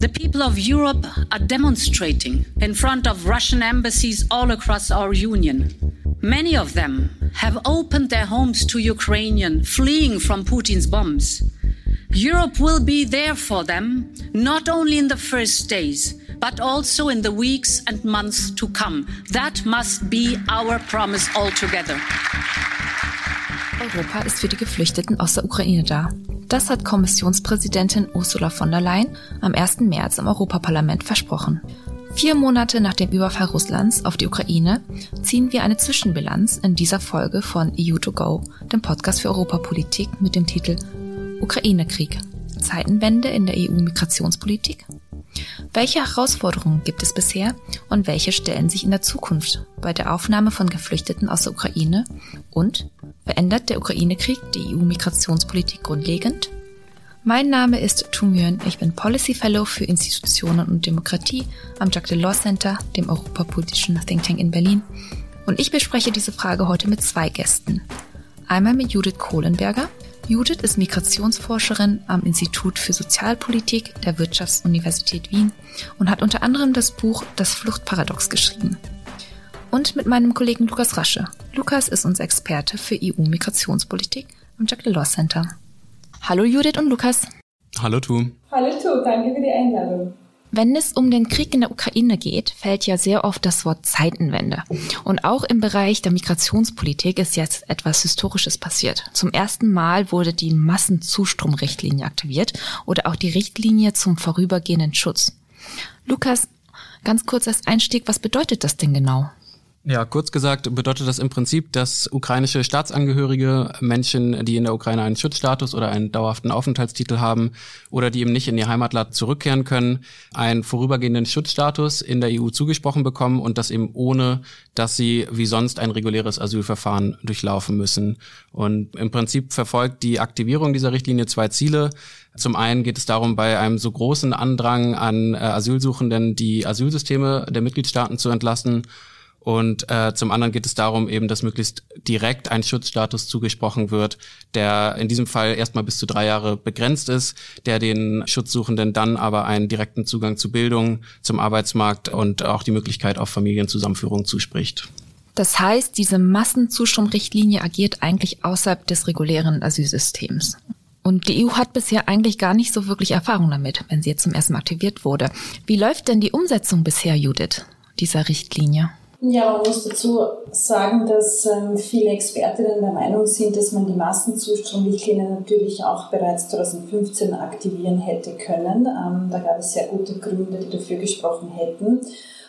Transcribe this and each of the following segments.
The people of Europe are demonstrating in front of Russian embassies all across our union. Many of them have opened their homes to Ukrainians fleeing from Putin's bombs. Europe will be there for them, not only in the first days, but also in the weeks and months to come. That must be our promise altogether. Europa ist für die Geflüchteten aus der Ukraine da. Das hat Kommissionspräsidentin Ursula von der Leyen am 1. März im Europaparlament versprochen. Vier Monate nach dem Überfall Russlands auf die Ukraine ziehen wir eine Zwischenbilanz in dieser Folge von EU2Go, dem Podcast für Europapolitik mit dem Titel Ukraine-Krieg. Zeitenwende in der EU-Migrationspolitik? Welche Herausforderungen gibt es bisher und welche stellen sich in der Zukunft bei der Aufnahme von Geflüchteten aus der Ukraine? Und verändert der Ukraine-Krieg die EU-Migrationspolitik grundlegend? Mein Name ist Tu Nguyen. Ich bin Policy Fellow für Institutionen und Demokratie am Jacques Delors Center, dem europapolitischen Think Tank in Berlin. Und ich bespreche diese Frage heute mit zwei Gästen. Einmal mit Judith Kohlenberger. Judith ist Migrationsforscherin am Institut für Sozialpolitik der Wirtschaftsuniversität Wien und hat unter anderem das Buch Das Fluchtparadox geschrieben. Und mit meinem Kollegen Lukas Rasche. Lukas ist unser Experte für EU-Migrationspolitik am Jacques Delors Center. Hallo Judith und Lukas. Hallo Tu. Hallo Tu, danke für die Einladung. Wenn es um den Krieg in der Ukraine geht, fällt ja sehr oft das Wort Zeitenwende. Und auch im Bereich der Migrationspolitik ist jetzt etwas Historisches passiert. Zum ersten Mal wurde die Massenzustromrichtlinie aktiviert oder auch die Richtlinie zum vorübergehenden Schutz. Lukas, ganz kurz als Einstieg, was bedeutet das denn genau? Ja, kurz gesagt bedeutet das im Prinzip, dass ukrainische Staatsangehörige, Menschen, die in der Ukraine einen Schutzstatus oder einen dauerhaften Aufenthaltstitel haben oder die eben nicht in ihr Heimatland zurückkehren können, einen vorübergehenden Schutzstatus in der EU zugesprochen bekommen und das eben ohne, dass sie wie sonst ein reguläres Asylverfahren durchlaufen müssen. Und im Prinzip verfolgt die Aktivierung dieser Richtlinie zwei Ziele. Zum einen geht es darum, bei einem so großen Andrang an äh, Asylsuchenden die Asylsysteme der Mitgliedstaaten zu entlasten und äh, zum anderen geht es darum, eben, dass möglichst direkt ein Schutzstatus zugesprochen wird, der in diesem Fall erstmal bis zu drei Jahre begrenzt ist, der den Schutzsuchenden dann aber einen direkten Zugang zu Bildung, zum Arbeitsmarkt und auch die Möglichkeit auf Familienzusammenführung zuspricht. Das heißt, diese Massenzustromrichtlinie agiert eigentlich außerhalb des regulären Asylsystems. Und die EU hat bisher eigentlich gar nicht so wirklich Erfahrung damit, wenn sie jetzt zum ersten Mal aktiviert wurde. Wie läuft denn die Umsetzung bisher, Judith, dieser Richtlinie? Ja, man muss dazu sagen, dass ähm, viele Expertinnen der Meinung sind, dass man die Massenzustromrichtlinie natürlich auch bereits 2015 aktivieren hätte können. Ähm, da gab es sehr gute Gründe, die dafür gesprochen hätten.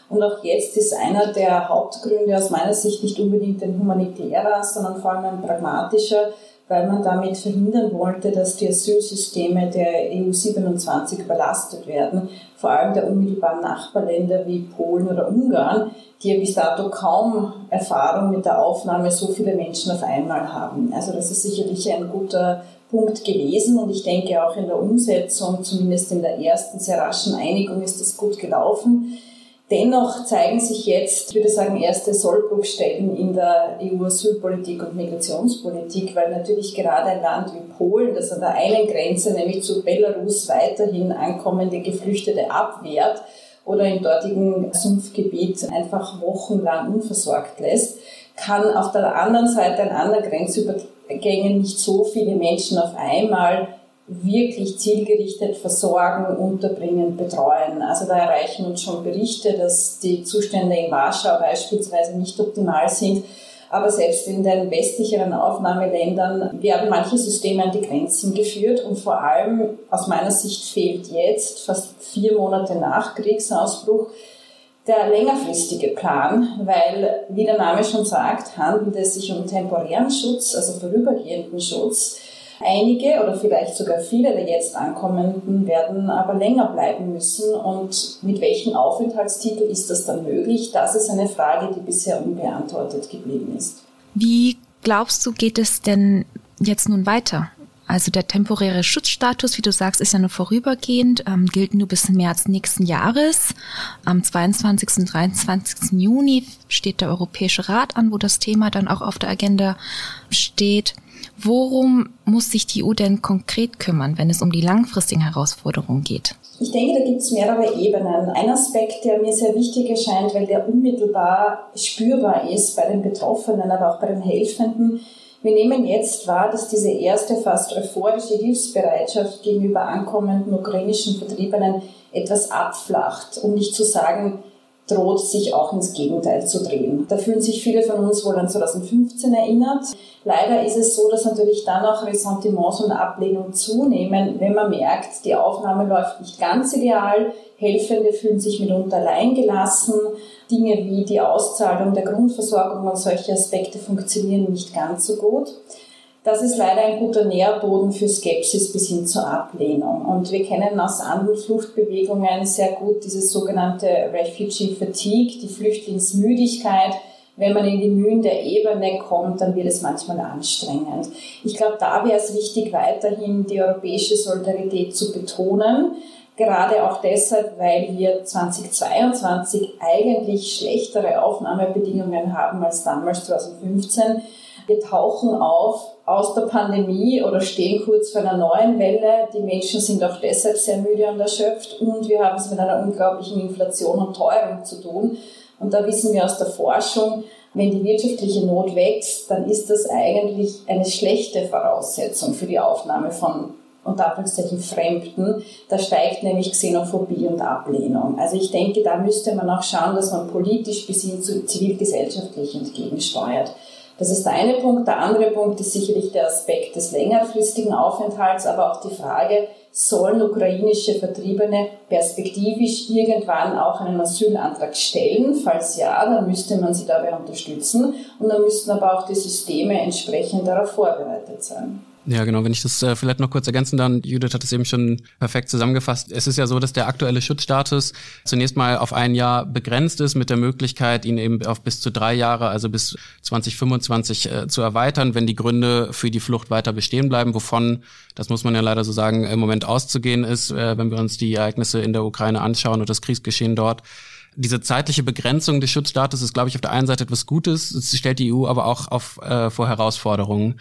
Und auch jetzt ist einer der Hauptgründe aus meiner Sicht nicht unbedingt ein humanitärer, sondern vor allem ein pragmatischer, weil man damit verhindern wollte, dass die Asylsysteme der EU 27 überlastet werden, vor allem der unmittelbaren Nachbarländer wie Polen oder Ungarn, die ja bis dato kaum Erfahrung mit der Aufnahme so vieler Menschen auf einmal haben. Also das ist sicherlich ein guter Punkt gewesen und ich denke auch in der Umsetzung, zumindest in der ersten sehr raschen Einigung, ist das gut gelaufen. Dennoch zeigen sich jetzt, ich würde sagen, erste Sollbruchstellen in der EU-Asylpolitik und Migrationspolitik, weil natürlich gerade ein Land wie Polen, das an der einen Grenze, nämlich zu Belarus, weiterhin ankommende Geflüchtete abwehrt oder im dortigen Sumpfgebiet einfach wochenlang unversorgt lässt, kann auf der anderen Seite an anderen Grenzübergängen nicht so viele Menschen auf einmal wirklich zielgerichtet versorgen, unterbringen, betreuen. Also da erreichen uns schon Berichte, dass die Zustände in Warschau beispielsweise nicht optimal sind. Aber selbst in den westlicheren Aufnahmeländern werden manche Systeme an die Grenzen geführt und vor allem aus meiner Sicht fehlt jetzt, fast vier Monate nach Kriegsausbruch, der längerfristige Plan, weil, wie der Name schon sagt, handelt es sich um temporären Schutz, also vorübergehenden Schutz Einige oder vielleicht sogar viele der jetzt Ankommenden werden aber länger bleiben müssen. Und mit welchem Aufenthaltstitel ist das dann möglich? Das ist eine Frage, die bisher unbeantwortet geblieben ist. Wie glaubst du, geht es denn jetzt nun weiter? Also der temporäre Schutzstatus, wie du sagst, ist ja nur vorübergehend, ähm, gilt nur bis März nächsten Jahres. Am 22. und 23. Juni steht der Europäische Rat an, wo das Thema dann auch auf der Agenda steht. Worum muss sich die EU denn konkret kümmern, wenn es um die langfristigen Herausforderungen geht? Ich denke, da gibt es mehrere Ebenen. Ein Aspekt, der mir sehr wichtig erscheint, weil der unmittelbar spürbar ist bei den Betroffenen, aber auch bei den Helfenden. Wir nehmen jetzt wahr, dass diese erste fast euphorische Hilfsbereitschaft gegenüber ankommenden ukrainischen Vertriebenen etwas abflacht, um nicht zu sagen, droht sich auch ins Gegenteil zu drehen. Da fühlen sich viele von uns wohl an 2015 erinnert. Leider ist es so, dass natürlich dann auch Ressentiments und Ablehnung zunehmen, wenn man merkt, die Aufnahme läuft nicht ganz ideal, Helfende fühlen sich mitunter alleingelassen, Dinge wie die Auszahlung der Grundversorgung und solche Aspekte funktionieren nicht ganz so gut. Das ist leider ein guter Nährboden für Skepsis bis hin zur Ablehnung. Und wir kennen aus anderen Fluchtbewegungen sehr gut dieses sogenannte Refugee Fatigue, die Flüchtlingsmüdigkeit. Wenn man in die Mühen der Ebene kommt, dann wird es manchmal anstrengend. Ich glaube, da wäre es wichtig, weiterhin die europäische Solidarität zu betonen. Gerade auch deshalb, weil wir 2022 eigentlich schlechtere Aufnahmebedingungen haben als damals 2015. Wir tauchen auf aus der Pandemie oder stehen kurz vor einer neuen Welle. Die Menschen sind auch deshalb sehr müde und erschöpft und wir haben es mit einer unglaublichen Inflation und Teuerung zu tun. Und da wissen wir aus der Forschung, wenn die wirtschaftliche Not wächst, dann ist das eigentlich eine schlechte Voraussetzung für die Aufnahme von unter Anführungszeichen Fremden. Da steigt nämlich Xenophobie und Ablehnung. Also ich denke, da müsste man auch schauen, dass man politisch bis hin zu zivilgesellschaftlich entgegensteuert. Das ist der eine Punkt. Der andere Punkt ist sicherlich der Aspekt des längerfristigen Aufenthalts, aber auch die Frage, sollen ukrainische Vertriebene perspektivisch irgendwann auch einen Asylantrag stellen? Falls ja, dann müsste man sie dabei unterstützen und dann müssten aber auch die Systeme entsprechend darauf vorbereitet sein. Ja, genau. Wenn ich das äh, vielleicht noch kurz ergänzen dann, Judith hat es eben schon perfekt zusammengefasst. Es ist ja so, dass der aktuelle Schutzstatus zunächst mal auf ein Jahr begrenzt ist, mit der Möglichkeit, ihn eben auf bis zu drei Jahre, also bis 2025 äh, zu erweitern, wenn die Gründe für die Flucht weiter bestehen bleiben, wovon, das muss man ja leider so sagen, im Moment auszugehen ist, äh, wenn wir uns die Ereignisse in der Ukraine anschauen und das Kriegsgeschehen dort diese zeitliche Begrenzung des Schutzstatus ist, glaube ich, auf der einen Seite etwas Gutes. Es stellt die EU aber auch auf, äh, vor Herausforderungen.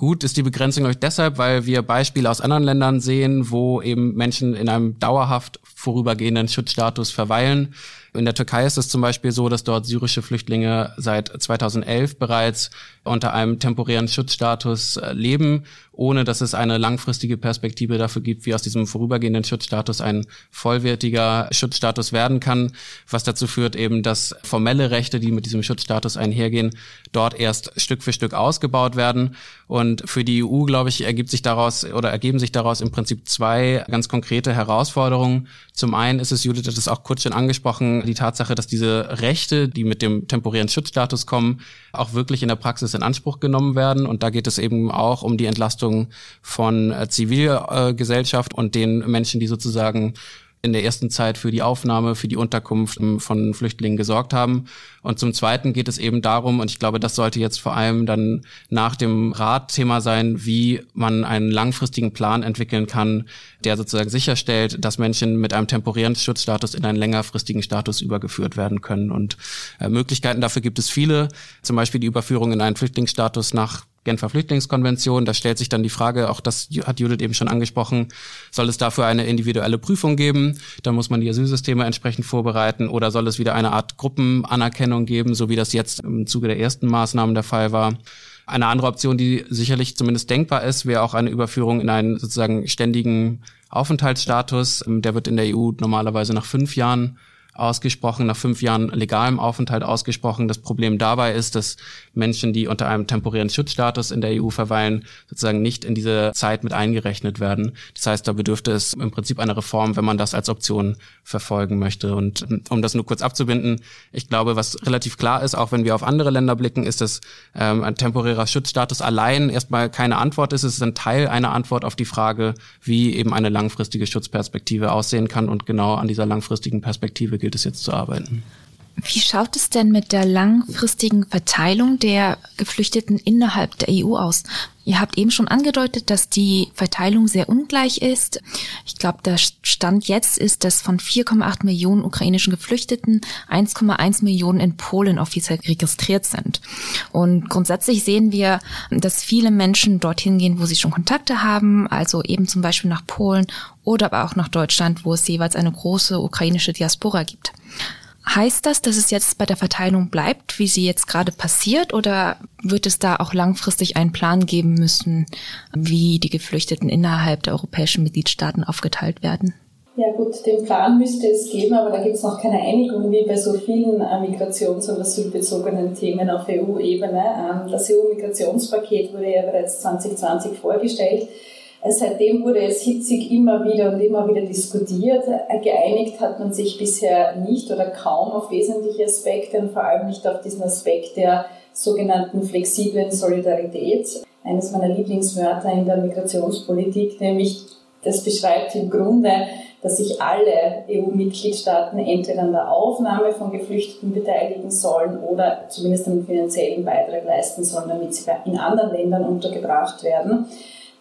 Gut ist die Begrenzung, ich, deshalb, weil wir Beispiele aus anderen Ländern sehen, wo eben Menschen in einem dauerhaft vorübergehenden Schutzstatus verweilen. In der Türkei ist es zum Beispiel so, dass dort syrische Flüchtlinge seit 2011 bereits unter einem temporären Schutzstatus äh, leben, ohne dass es eine langfristige Perspektive dafür gibt, wie aus diesem vorübergehenden Schutzstatus ein vollwertiger Schutzstatus werden kann, was dazu führt eben, dass formelle Rechte, die mit diesem Schutzstatus einhergehen, dort erst Stück für Stück ausgebaut werden. Und für die EU, glaube ich, ergibt sich daraus oder ergeben sich daraus im Prinzip zwei ganz konkrete Herausforderungen. Zum einen ist es, Judith hat es auch kurz schon angesprochen, die Tatsache, dass diese Rechte, die mit dem temporären Schutzstatus kommen, auch wirklich in der Praxis in Anspruch genommen werden. Und da geht es eben auch um die Entlastung von äh, Zivilgesellschaft und den Menschen, die sozusagen in der ersten Zeit für die Aufnahme, für die Unterkunft ähm, von Flüchtlingen gesorgt haben. Und zum Zweiten geht es eben darum, und ich glaube, das sollte jetzt vor allem dann nach dem Rat Thema sein, wie man einen langfristigen Plan entwickeln kann, der sozusagen sicherstellt, dass Menschen mit einem temporären Schutzstatus in einen längerfristigen Status übergeführt werden können. Und äh, Möglichkeiten dafür gibt es viele, zum Beispiel die Überführung in einen Flüchtlingsstatus nach Genfer Flüchtlingskonvention. Da stellt sich dann die Frage, auch das hat Judith eben schon angesprochen, soll es dafür eine individuelle Prüfung geben? Da muss man die Asylsysteme entsprechend vorbereiten oder soll es wieder eine Art Gruppenanerkennung geben, so wie das jetzt im Zuge der ersten Maßnahmen der Fall war? Eine andere Option, die sicherlich zumindest denkbar ist, wäre auch eine Überführung in einen sozusagen ständigen Aufenthaltsstatus. Der wird in der EU normalerweise nach fünf Jahren ausgesprochen, nach fünf Jahren legalem Aufenthalt ausgesprochen. Das Problem dabei ist, dass Menschen, die unter einem temporären Schutzstatus in der EU verweilen, sozusagen nicht in diese Zeit mit eingerechnet werden. Das heißt, da bedürfte es im Prinzip einer Reform, wenn man das als Option verfolgen möchte. Und um das nur kurz abzubinden, ich glaube, was relativ klar ist, auch wenn wir auf andere Länder blicken, ist, dass ähm, ein temporärer Schutzstatus allein erstmal keine Antwort ist. Es ist ein Teil einer Antwort auf die Frage, wie eben eine langfristige Schutzperspektive aussehen kann. Und genau an dieser langfristigen Perspektive gilt es jetzt zu arbeiten. Wie schaut es denn mit der langfristigen Verteilung der Geflüchteten innerhalb der EU aus? Ihr habt eben schon angedeutet, dass die Verteilung sehr ungleich ist. Ich glaube, der Stand jetzt ist, dass von 4,8 Millionen ukrainischen Geflüchteten 1,1 Millionen in Polen offiziell registriert sind. Und grundsätzlich sehen wir, dass viele Menschen dorthin gehen, wo sie schon Kontakte haben, also eben zum Beispiel nach Polen oder aber auch nach Deutschland, wo es jeweils eine große ukrainische Diaspora gibt. Heißt das, dass es jetzt bei der Verteilung bleibt, wie sie jetzt gerade passiert, oder wird es da auch langfristig einen Plan geben müssen, wie die Geflüchteten innerhalb der europäischen Mitgliedstaaten aufgeteilt werden? Ja gut, den Plan müsste es geben, aber da gibt es noch keine Einigung wie bei so vielen äh, migrations- und asylbezogenen Themen auf EU-Ebene. Ähm, das EU-Migrationspaket wurde ja bereits 2020 vorgestellt. Seitdem wurde es hitzig immer wieder und immer wieder diskutiert. Geeinigt hat man sich bisher nicht oder kaum auf wesentliche Aspekte und vor allem nicht auf diesen Aspekt der sogenannten flexiblen Solidarität. Eines meiner Lieblingswörter in der Migrationspolitik, nämlich das beschreibt im Grunde, dass sich alle EU-Mitgliedstaaten entweder an der Aufnahme von Geflüchteten beteiligen sollen oder zumindest einen finanziellen Beitrag leisten sollen, damit sie in anderen Ländern untergebracht werden.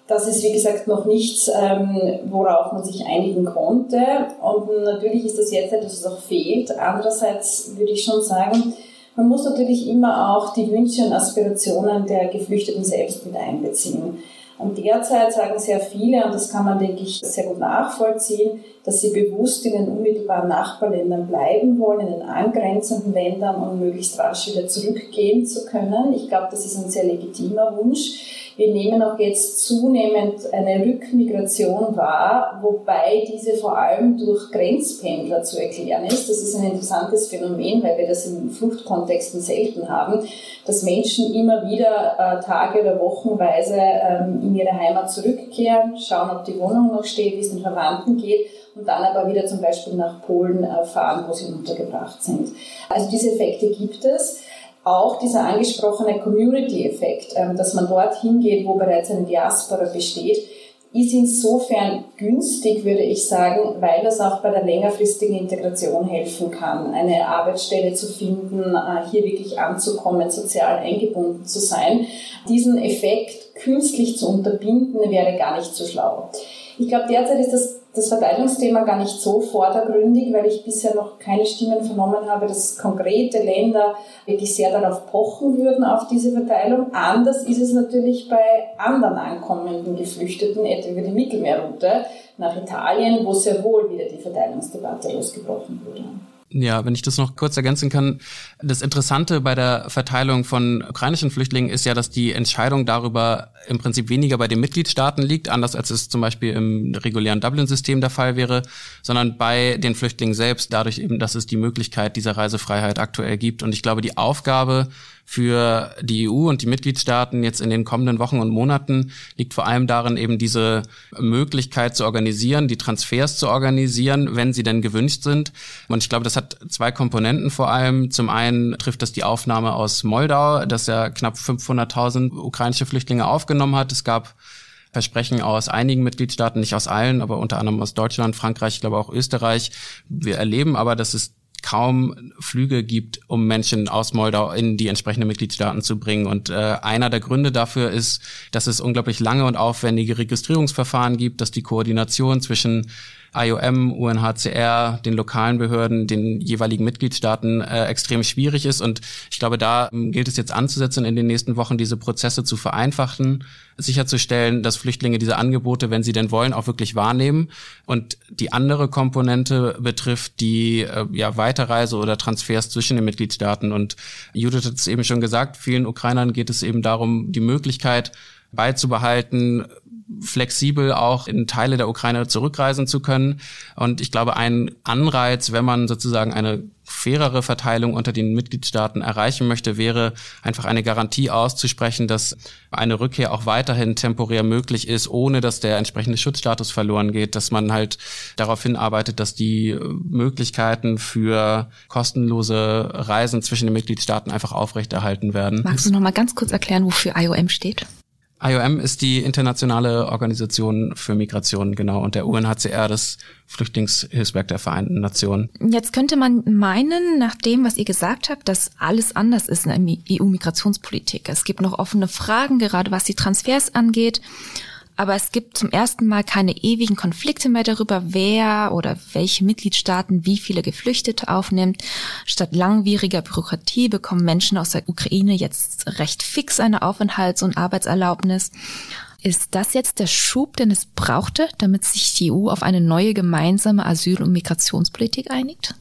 Das ist, wie gesagt, noch nichts, ähm, worauf man sich einigen konnte. Und natürlich ist das jetzt etwas, was auch fehlt. Andererseits würde ich schon sagen, man muss natürlich immer auch die Wünsche und Aspirationen der Geflüchteten selbst mit einbeziehen. Und derzeit sagen sehr viele, und das kann man, denke ich, sehr gut nachvollziehen, dass sie bewusst in den unmittelbaren Nachbarländern bleiben wollen, in den angrenzenden Ländern, um möglichst rasch wieder zurückgehen zu können. Ich glaube, das ist ein sehr legitimer Wunsch. Wir nehmen auch jetzt zunehmend eine Rückmigration wahr, wobei diese vor allem durch Grenzpendler zu erklären ist. Das ist ein interessantes Phänomen, weil wir das in Fluchtkontexten selten haben, dass Menschen immer wieder äh, Tage oder Wochenweise ähm, in ihre Heimat zurückkehren, schauen, ob die Wohnung noch steht, wie es den Verwandten geht und dann aber wieder zum Beispiel nach Polen äh, fahren, wo sie untergebracht sind. Also diese Effekte gibt es auch dieser angesprochene Community-Effekt, ähm, dass man dort hingeht, wo bereits eine Diaspora besteht, ist insofern günstig, würde ich sagen, weil das auch bei der längerfristigen Integration helfen kann, eine Arbeitsstelle zu finden, äh, hier wirklich anzukommen, sozial eingebunden zu sein. Diesen Effekt künstlich zu unterbinden, wäre gar nicht so schlau. Ich glaube, derzeit ist das das Verteilungsthema gar nicht so vordergründig, weil ich bisher noch keine Stimmen vernommen habe, dass konkrete Länder wirklich sehr darauf pochen würden, auf diese Verteilung. Anders ist es natürlich bei anderen ankommenden Geflüchteten, etwa über die Mittelmeerroute nach Italien, wo sehr wohl wieder die Verteilungsdebatte losgebrochen wurde. Ja, wenn ich das noch kurz ergänzen kann. Das Interessante bei der Verteilung von ukrainischen Flüchtlingen ist ja, dass die Entscheidung darüber im Prinzip weniger bei den Mitgliedstaaten liegt, anders als es zum Beispiel im regulären Dublin-System der Fall wäre, sondern bei den Flüchtlingen selbst, dadurch eben, dass es die Möglichkeit dieser Reisefreiheit aktuell gibt. Und ich glaube, die Aufgabe für die EU und die Mitgliedstaaten jetzt in den kommenden Wochen und Monaten liegt vor allem darin, eben diese Möglichkeit zu organisieren, die Transfers zu organisieren, wenn sie denn gewünscht sind. Und ich glaube, das hat zwei Komponenten vor allem. Zum einen trifft das die Aufnahme aus Moldau, das ja knapp 500.000 ukrainische Flüchtlinge aufgenommen hat. Es gab Versprechen aus einigen Mitgliedstaaten, nicht aus allen, aber unter anderem aus Deutschland, Frankreich, ich glaube auch Österreich. Wir erleben aber, dass es kaum Flüge gibt, um Menschen aus Moldau in die entsprechenden Mitgliedstaaten zu bringen. Und äh, einer der Gründe dafür ist, dass es unglaublich lange und aufwendige Registrierungsverfahren gibt, dass die Koordination zwischen IOM, UNHCR, den lokalen Behörden, den jeweiligen Mitgliedstaaten äh, extrem schwierig ist. Und ich glaube, da ähm, gilt es jetzt anzusetzen, in den nächsten Wochen diese Prozesse zu vereinfachen, sicherzustellen, dass Flüchtlinge diese Angebote, wenn sie denn wollen, auch wirklich wahrnehmen. Und die andere Komponente betrifft die äh, ja, Weiterreise oder Transfers zwischen den Mitgliedstaaten. Und Judith hat es eben schon gesagt, vielen Ukrainern geht es eben darum, die Möglichkeit, beizubehalten, flexibel auch in Teile der Ukraine zurückreisen zu können. Und ich glaube, ein Anreiz, wenn man sozusagen eine fairere Verteilung unter den Mitgliedstaaten erreichen möchte, wäre einfach eine Garantie auszusprechen, dass eine Rückkehr auch weiterhin temporär möglich ist, ohne dass der entsprechende Schutzstatus verloren geht, dass man halt darauf hinarbeitet, dass die Möglichkeiten für kostenlose Reisen zwischen den Mitgliedstaaten einfach aufrechterhalten werden. Magst du noch mal ganz kurz erklären, wofür IOM steht? IOM ist die internationale Organisation für Migration, genau, und der UNHCR das Flüchtlingshilfswerk der Vereinten Nationen. Jetzt könnte man meinen, nach dem, was ihr gesagt habt, dass alles anders ist in der EU-Migrationspolitik. Es gibt noch offene Fragen, gerade was die Transfers angeht. Aber es gibt zum ersten Mal keine ewigen Konflikte mehr darüber, wer oder welche Mitgliedstaaten wie viele Geflüchtete aufnimmt. Statt langwieriger Bürokratie bekommen Menschen aus der Ukraine jetzt recht fix eine Aufenthalts- und Arbeitserlaubnis. Ist das jetzt der Schub, den es brauchte, damit sich die EU auf eine neue gemeinsame Asyl- und Migrationspolitik einigt?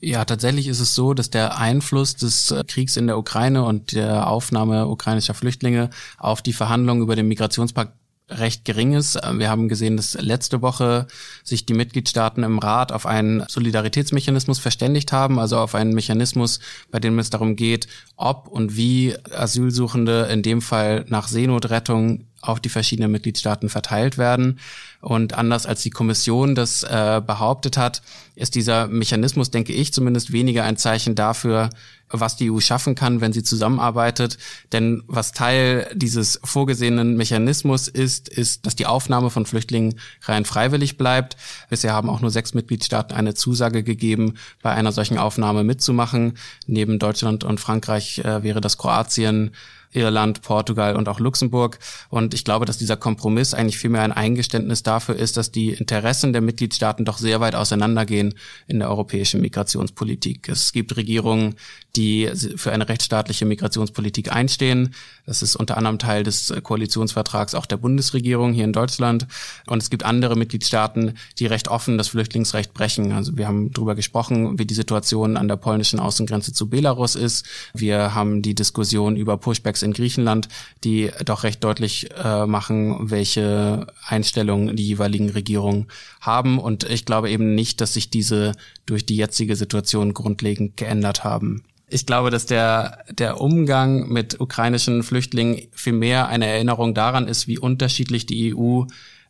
Ja, tatsächlich ist es so, dass der Einfluss des Kriegs in der Ukraine und der Aufnahme ukrainischer Flüchtlinge auf die Verhandlungen über den Migrationspakt recht gering ist. Wir haben gesehen, dass letzte Woche sich die Mitgliedstaaten im Rat auf einen Solidaritätsmechanismus verständigt haben, also auf einen Mechanismus, bei dem es darum geht, ob und wie Asylsuchende in dem Fall nach Seenotrettung auf die verschiedenen Mitgliedstaaten verteilt werden. Und anders als die Kommission das äh, behauptet hat, ist dieser Mechanismus, denke ich, zumindest weniger ein Zeichen dafür, was die EU schaffen kann, wenn sie zusammenarbeitet. Denn was Teil dieses vorgesehenen Mechanismus ist, ist, dass die Aufnahme von Flüchtlingen rein freiwillig bleibt. Bisher haben auch nur sechs Mitgliedstaaten eine Zusage gegeben, bei einer solchen Aufnahme mitzumachen. Neben Deutschland und Frankreich äh, wäre das Kroatien, Irland, Portugal und auch Luxemburg. Und ich glaube, dass dieser Kompromiss eigentlich vielmehr ein Eingeständnis dafür ist, dass die Interessen der Mitgliedstaaten doch sehr weit auseinandergehen in der europäischen Migrationspolitik. Es gibt Regierungen, die für eine rechtsstaatliche Migrationspolitik einstehen. Das ist unter anderem Teil des Koalitionsvertrags auch der Bundesregierung hier in Deutschland. Und es gibt andere Mitgliedstaaten, die recht offen das Flüchtlingsrecht brechen. Also wir haben darüber gesprochen, wie die Situation an der polnischen Außengrenze zu Belarus ist. Wir haben die Diskussion über Pushbacks in Griechenland, die doch recht deutlich äh, machen, welche Einstellungen die jeweiligen Regierungen haben. Und ich glaube eben nicht, dass sich diese durch die jetzige Situation grundlegend geändert haben. Ich glaube, dass der, der Umgang mit ukrainischen Flüchtlingen viel mehr eine Erinnerung daran ist, wie unterschiedlich die EU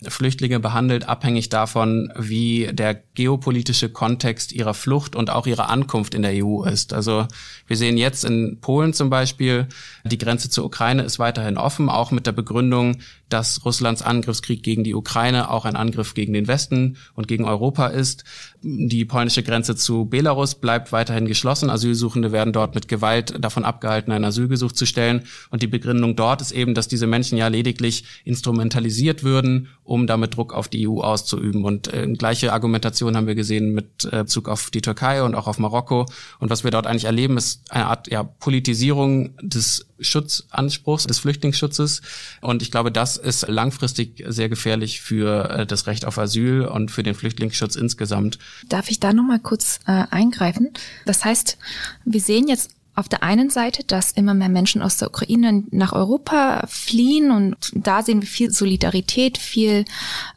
Flüchtlinge behandelt, abhängig davon, wie der geopolitische Kontext ihrer Flucht und auch ihrer Ankunft in der EU ist. Also wir sehen jetzt in Polen zum Beispiel, die Grenze zur Ukraine ist weiterhin offen, auch mit der Begründung, dass Russlands Angriffskrieg gegen die Ukraine auch ein Angriff gegen den Westen und gegen Europa ist. Die polnische Grenze zu Belarus bleibt weiterhin geschlossen. Asylsuchende werden dort mit Gewalt davon abgehalten, ein Asylgesuch zu stellen. Und die Begründung dort ist eben, dass diese Menschen ja lediglich instrumentalisiert würden, um damit Druck auf die EU auszuüben. Und äh, gleiche Argumentation haben wir gesehen mit äh, Bezug auf die Türkei und auch auf Marokko. Und was wir dort eigentlich erleben, ist eine Art ja, Politisierung des Schutzanspruchs, des Flüchtlingsschutzes. Und ich glaube, das ist langfristig sehr gefährlich für äh, das Recht auf Asyl und für den Flüchtlingsschutz insgesamt. Darf ich da noch mal kurz äh, eingreifen? Das heißt, wir sehen jetzt auf der einen Seite, dass immer mehr Menschen aus der Ukraine nach Europa fliehen und da sehen wir viel Solidarität, viel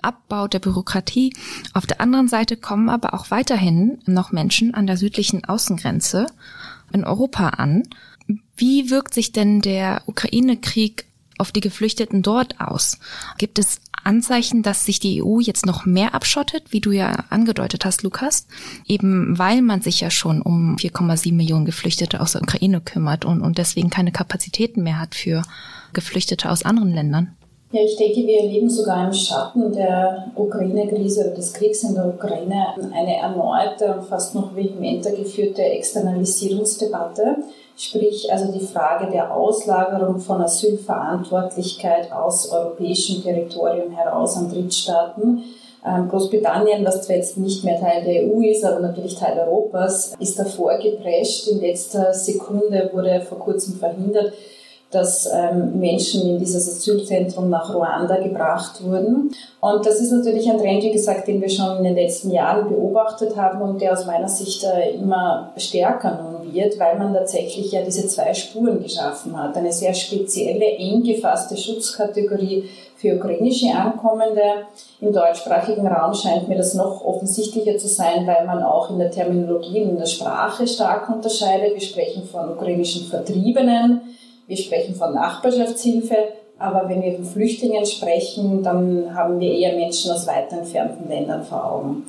Abbau der Bürokratie. Auf der anderen Seite kommen aber auch weiterhin noch Menschen an der südlichen Außengrenze in Europa an. Wie wirkt sich denn der Ukraine-Krieg auf die Geflüchteten dort aus? Gibt es Anzeichen, dass sich die EU jetzt noch mehr abschottet, wie du ja angedeutet hast, Lukas, eben weil man sich ja schon um 4,7 Millionen Geflüchtete aus der Ukraine kümmert und, und deswegen keine Kapazitäten mehr hat für Geflüchtete aus anderen Ländern? Ja, ich denke, wir erleben sogar im Schatten der Ukraine-Krise oder des Kriegs in der Ukraine eine erneute und fast noch vehementer geführte Externalisierungsdebatte. Sprich, also die Frage der Auslagerung von Asylverantwortlichkeit aus europäischem Territorium heraus an Drittstaaten. Ähm, Großbritannien, was zwar jetzt nicht mehr Teil der EU ist, aber natürlich Teil Europas, ist davor geprescht. In letzter Sekunde wurde vor kurzem verhindert, dass ähm, Menschen in dieses Asylzentrum nach Ruanda gebracht wurden. Und das ist natürlich ein Trend, wie gesagt, den wir schon in den letzten Jahren beobachtet haben und der aus meiner Sicht äh, immer stärker nun wird, weil man tatsächlich ja diese zwei Spuren geschaffen hat. Eine sehr spezielle, eng gefasste Schutzkategorie für ukrainische Ankommende. Im deutschsprachigen Raum scheint mir das noch offensichtlicher zu sein, weil man auch in der Terminologie und in der Sprache stark unterscheidet. Wir sprechen von ukrainischen Vertriebenen wir sprechen von Nachbarschaftshilfe, aber wenn wir von Flüchtlingen sprechen, dann haben wir eher Menschen aus weit entfernten Ländern vor Augen.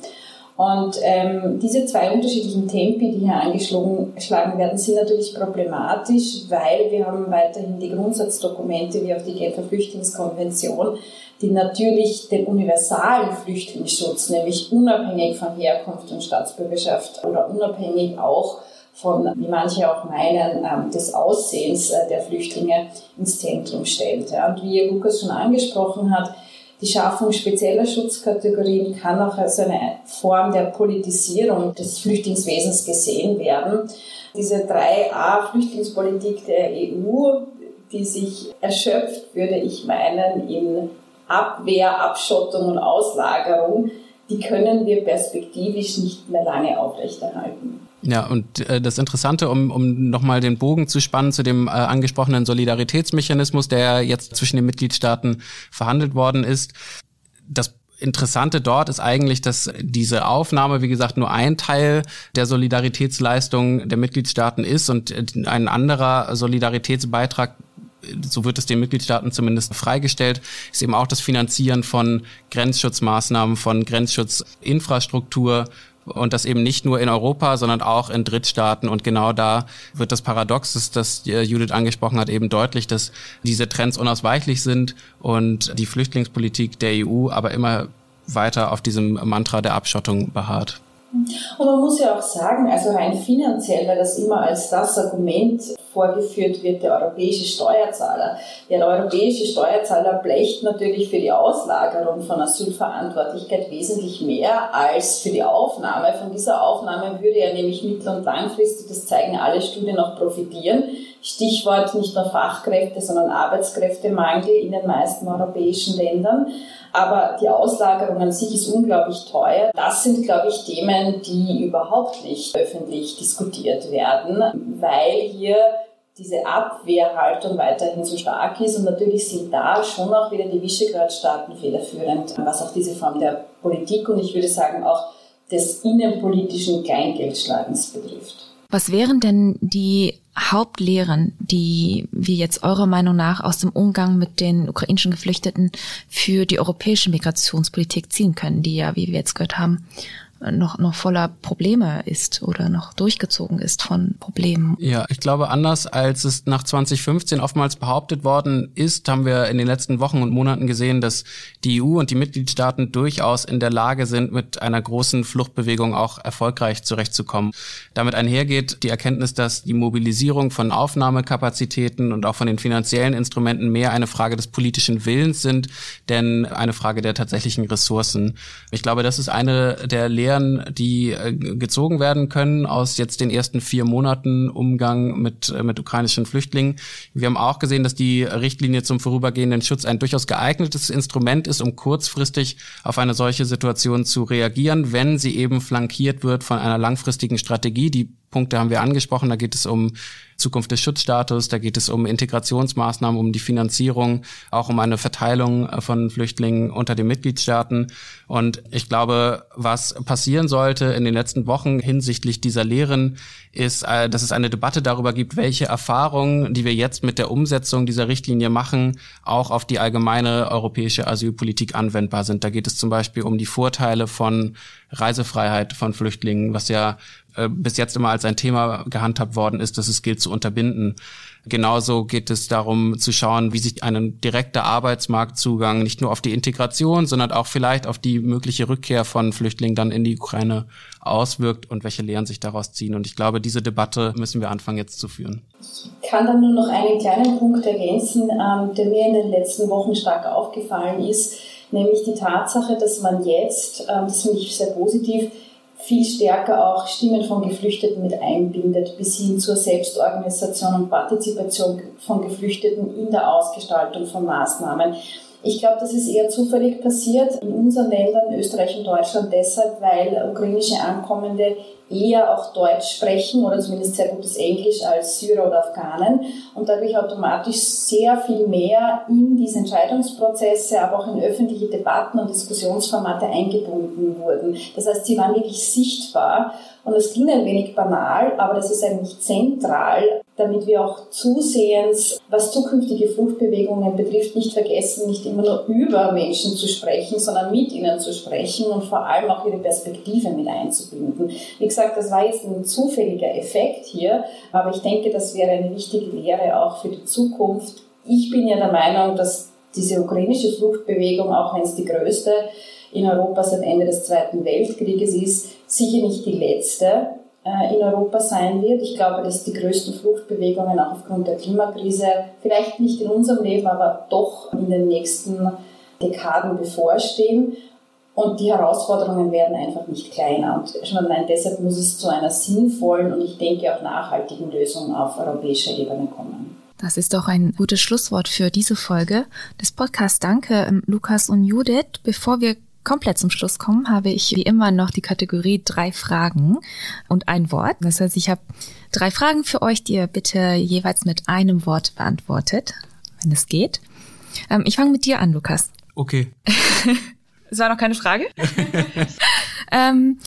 Und ähm, diese zwei unterschiedlichen Tempi, die hier angeschlagen werden, sind natürlich problematisch, weil wir haben weiterhin die Grundsatzdokumente wie auch die Genfer Flüchtlingskonvention, die natürlich den universalen Flüchtlingsschutz, nämlich unabhängig von Herkunft und Staatsbürgerschaft oder unabhängig auch von, wie manche auch meinen, ähm, des Aussehens äh, der Flüchtlinge ins Zentrum stellt. Und wie Lukas schon angesprochen hat, die Schaffung spezieller Schutzkategorien kann auch als eine Form der Politisierung des Flüchtlingswesens gesehen werden. Diese 3a Flüchtlingspolitik der EU, die sich erschöpft, würde ich meinen, in Abwehr, Abschottung und Auslagerung, die können wir perspektivisch nicht mehr lange aufrechterhalten. Ja, und äh, das Interessante, um, um nochmal den Bogen zu spannen zu dem äh, angesprochenen Solidaritätsmechanismus, der jetzt zwischen den Mitgliedstaaten verhandelt worden ist, das Interessante dort ist eigentlich, dass diese Aufnahme, wie gesagt, nur ein Teil der Solidaritätsleistung der Mitgliedstaaten ist und ein anderer Solidaritätsbeitrag so wird es den Mitgliedstaaten zumindest freigestellt, ist eben auch das Finanzieren von Grenzschutzmaßnahmen, von Grenzschutzinfrastruktur und das eben nicht nur in Europa, sondern auch in Drittstaaten. Und genau da wird das Paradox, das, das Judith angesprochen hat, eben deutlich, dass diese Trends unausweichlich sind und die Flüchtlingspolitik der EU aber immer weiter auf diesem Mantra der Abschottung beharrt. Und man muss ja auch sagen, also rein finanziell, weil das immer als das Argument vorgeführt wird, der europäische Steuerzahler. Ja, der europäische Steuerzahler blecht natürlich für die Auslagerung von Asylverantwortlichkeit wesentlich mehr als für die Aufnahme. Von dieser Aufnahme würde er nämlich mittel- und langfristig, das zeigen alle Studien, noch profitieren. Stichwort nicht nur Fachkräfte, sondern Arbeitskräftemangel in den meisten europäischen Ländern. Aber die Auslagerung an sich ist unglaublich teuer. Das sind, glaube ich, Themen, die überhaupt nicht öffentlich diskutiert werden, weil hier diese Abwehrhaltung weiterhin so stark ist. Und natürlich sind da schon auch wieder die Visegrad-Staaten federführend, was auch diese Form der Politik und ich würde sagen auch des innenpolitischen Kleingeldschlagens betrifft. Was wären denn die Hauptlehren, die wir jetzt eurer Meinung nach aus dem Umgang mit den ukrainischen Geflüchteten für die europäische Migrationspolitik ziehen können, die ja, wie wir jetzt gehört haben, noch, noch voller Probleme ist oder noch durchgezogen ist von Problemen. Ja, ich glaube, anders als es nach 2015 oftmals behauptet worden ist, haben wir in den letzten Wochen und Monaten gesehen, dass die EU und die Mitgliedstaaten durchaus in der Lage sind, mit einer großen Fluchtbewegung auch erfolgreich zurechtzukommen. Damit einhergeht die Erkenntnis, dass die Mobilisierung von Aufnahmekapazitäten und auch von den finanziellen Instrumenten mehr eine Frage des politischen Willens sind, denn eine Frage der tatsächlichen Ressourcen. Ich glaube, das ist eine der Lehren, Lehren, die äh, gezogen werden können aus jetzt den ersten vier Monaten Umgang mit, äh, mit ukrainischen Flüchtlingen. Wir haben auch gesehen, dass die Richtlinie zum vorübergehenden Schutz ein durchaus geeignetes Instrument ist, um kurzfristig auf eine solche Situation zu reagieren, wenn sie eben flankiert wird von einer langfristigen Strategie, die Punkte haben wir angesprochen. Da geht es um Zukunft des Schutzstatus, da geht es um Integrationsmaßnahmen, um die Finanzierung, auch um eine Verteilung äh, von Flüchtlingen unter den Mitgliedstaaten. Und ich glaube, was passieren sollte in den letzten Wochen hinsichtlich dieser Lehren, ist, äh, dass es eine Debatte darüber gibt, welche Erfahrungen, die wir jetzt mit der Umsetzung dieser Richtlinie machen, auch auf die allgemeine europäische Asylpolitik anwendbar sind. Da geht es zum Beispiel um die Vorteile von Reisefreiheit von Flüchtlingen, was ja äh, bis jetzt immer als ein Thema gehandhabt worden ist, dass es gilt zu unterbinden. Genauso geht es darum zu schauen, wie sich ein direkter Arbeitsmarktzugang nicht nur auf die Integration, sondern auch vielleicht auf die mögliche Rückkehr von Flüchtlingen dann in die Ukraine auswirkt und welche Lehren sich daraus ziehen. Und ich glaube, diese Debatte müssen wir anfangen jetzt zu führen. Ich kann dann nur noch einen kleinen Punkt ergänzen, ähm, der mir in den letzten Wochen stark aufgefallen ist, nämlich die Tatsache, dass man jetzt, ähm, das finde ich sehr positiv, viel stärker auch Stimmen von Geflüchteten mit einbindet, bis hin zur Selbstorganisation und Partizipation von Geflüchteten in der Ausgestaltung von Maßnahmen. Ich glaube, das ist eher zufällig passiert in unseren Ländern, Österreich und Deutschland, deshalb, weil ukrainische Ankommende eher auch Deutsch sprechen oder zumindest sehr gutes Englisch als Syrer oder Afghanen und dadurch automatisch sehr viel mehr in diese Entscheidungsprozesse, aber auch in öffentliche Debatten und Diskussionsformate eingebunden wurden. Das heißt, sie waren wirklich sichtbar und das klingt ein wenig banal, aber das ist eigentlich zentral, damit wir auch zusehends, was zukünftige Fluchtbewegungen betrifft, nicht vergessen, nicht immer nur über Menschen zu sprechen, sondern mit ihnen zu sprechen und vor allem auch ihre Perspektive mit einzubinden. Wie gesagt, das war jetzt ein zufälliger Effekt hier, aber ich denke, das wäre eine wichtige Lehre auch für die Zukunft. Ich bin ja der Meinung, dass diese ukrainische Fluchtbewegung, auch wenn es die größte in Europa seit Ende des Zweiten Weltkrieges ist, sicher nicht die letzte äh, in Europa sein wird. Ich glaube, dass die größten Fluchtbewegungen auch aufgrund der Klimakrise vielleicht nicht in unserem Leben, aber doch in den nächsten Dekaden bevorstehen. Und die Herausforderungen werden einfach nicht kleiner. Und schon allein deshalb muss es zu einer sinnvollen und ich denke auch nachhaltigen Lösung auf europäischer Ebene kommen. Das ist doch ein gutes Schlusswort für diese Folge des Podcasts. Danke, ähm, Lukas und Judith. Bevor wir komplett zum Schluss kommen, habe ich wie immer noch die Kategorie drei Fragen und ein Wort. Das heißt, ich habe drei Fragen für euch, die ihr bitte jeweils mit einem Wort beantwortet, wenn es geht. Ähm, ich fange mit dir an, Lukas. Okay. Es war noch keine Frage. ähm,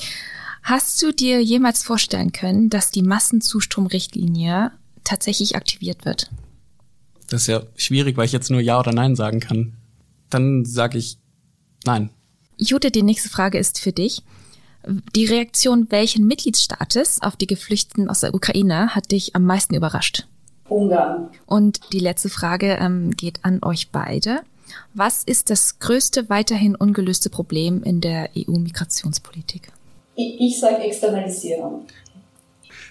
hast du dir jemals vorstellen können, dass die Massenzustromrichtlinie tatsächlich aktiviert wird? Das ist ja schwierig, weil ich jetzt nur Ja oder Nein sagen kann. Dann sage ich Nein. Jute, die nächste Frage ist für dich. Die Reaktion welchen Mitgliedstaates auf die Geflüchteten aus der Ukraine hat dich am meisten überrascht? Ungarn. Und die letzte Frage ähm, geht an euch beide. Was ist das größte weiterhin ungelöste Problem in der EU-Migrationspolitik? Ich, ich sage Externalisierung.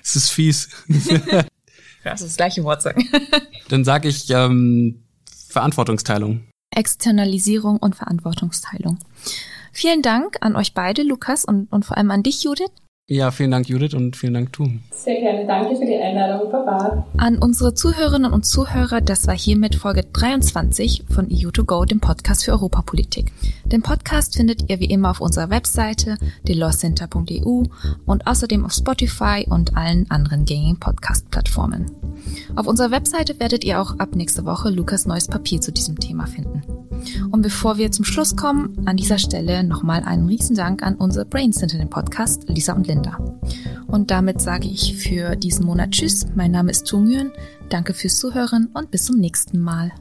Es ist fies. das ist das gleiche Wort sagen. Dann sage ich ähm, Verantwortungsteilung. Externalisierung und Verantwortungsteilung. Vielen Dank an euch beide, Lukas, und, und vor allem an dich, Judith. Ja, vielen Dank, Judith, und vielen Dank, Tu. Sehr gerne. Danke für die Einladung. Baba. An unsere Zuhörerinnen und Zuhörer, das war hiermit Folge 23 von EU2Go, dem Podcast für Europapolitik. Den Podcast findet ihr wie immer auf unserer Webseite delawcenter.eu und außerdem auf Spotify und allen anderen gängigen Podcast-Plattformen. Auf unserer Webseite werdet ihr auch ab nächste Woche Lukas neues Papier zu diesem Thema finden. Und bevor wir zum Schluss kommen, an dieser Stelle nochmal einen Riesendank an unsere Brains hinter dem Podcast, Lisa und Linda. Und damit sage ich für diesen Monat Tschüss. Mein Name ist Tu Nguyen. Danke fürs Zuhören und bis zum nächsten Mal.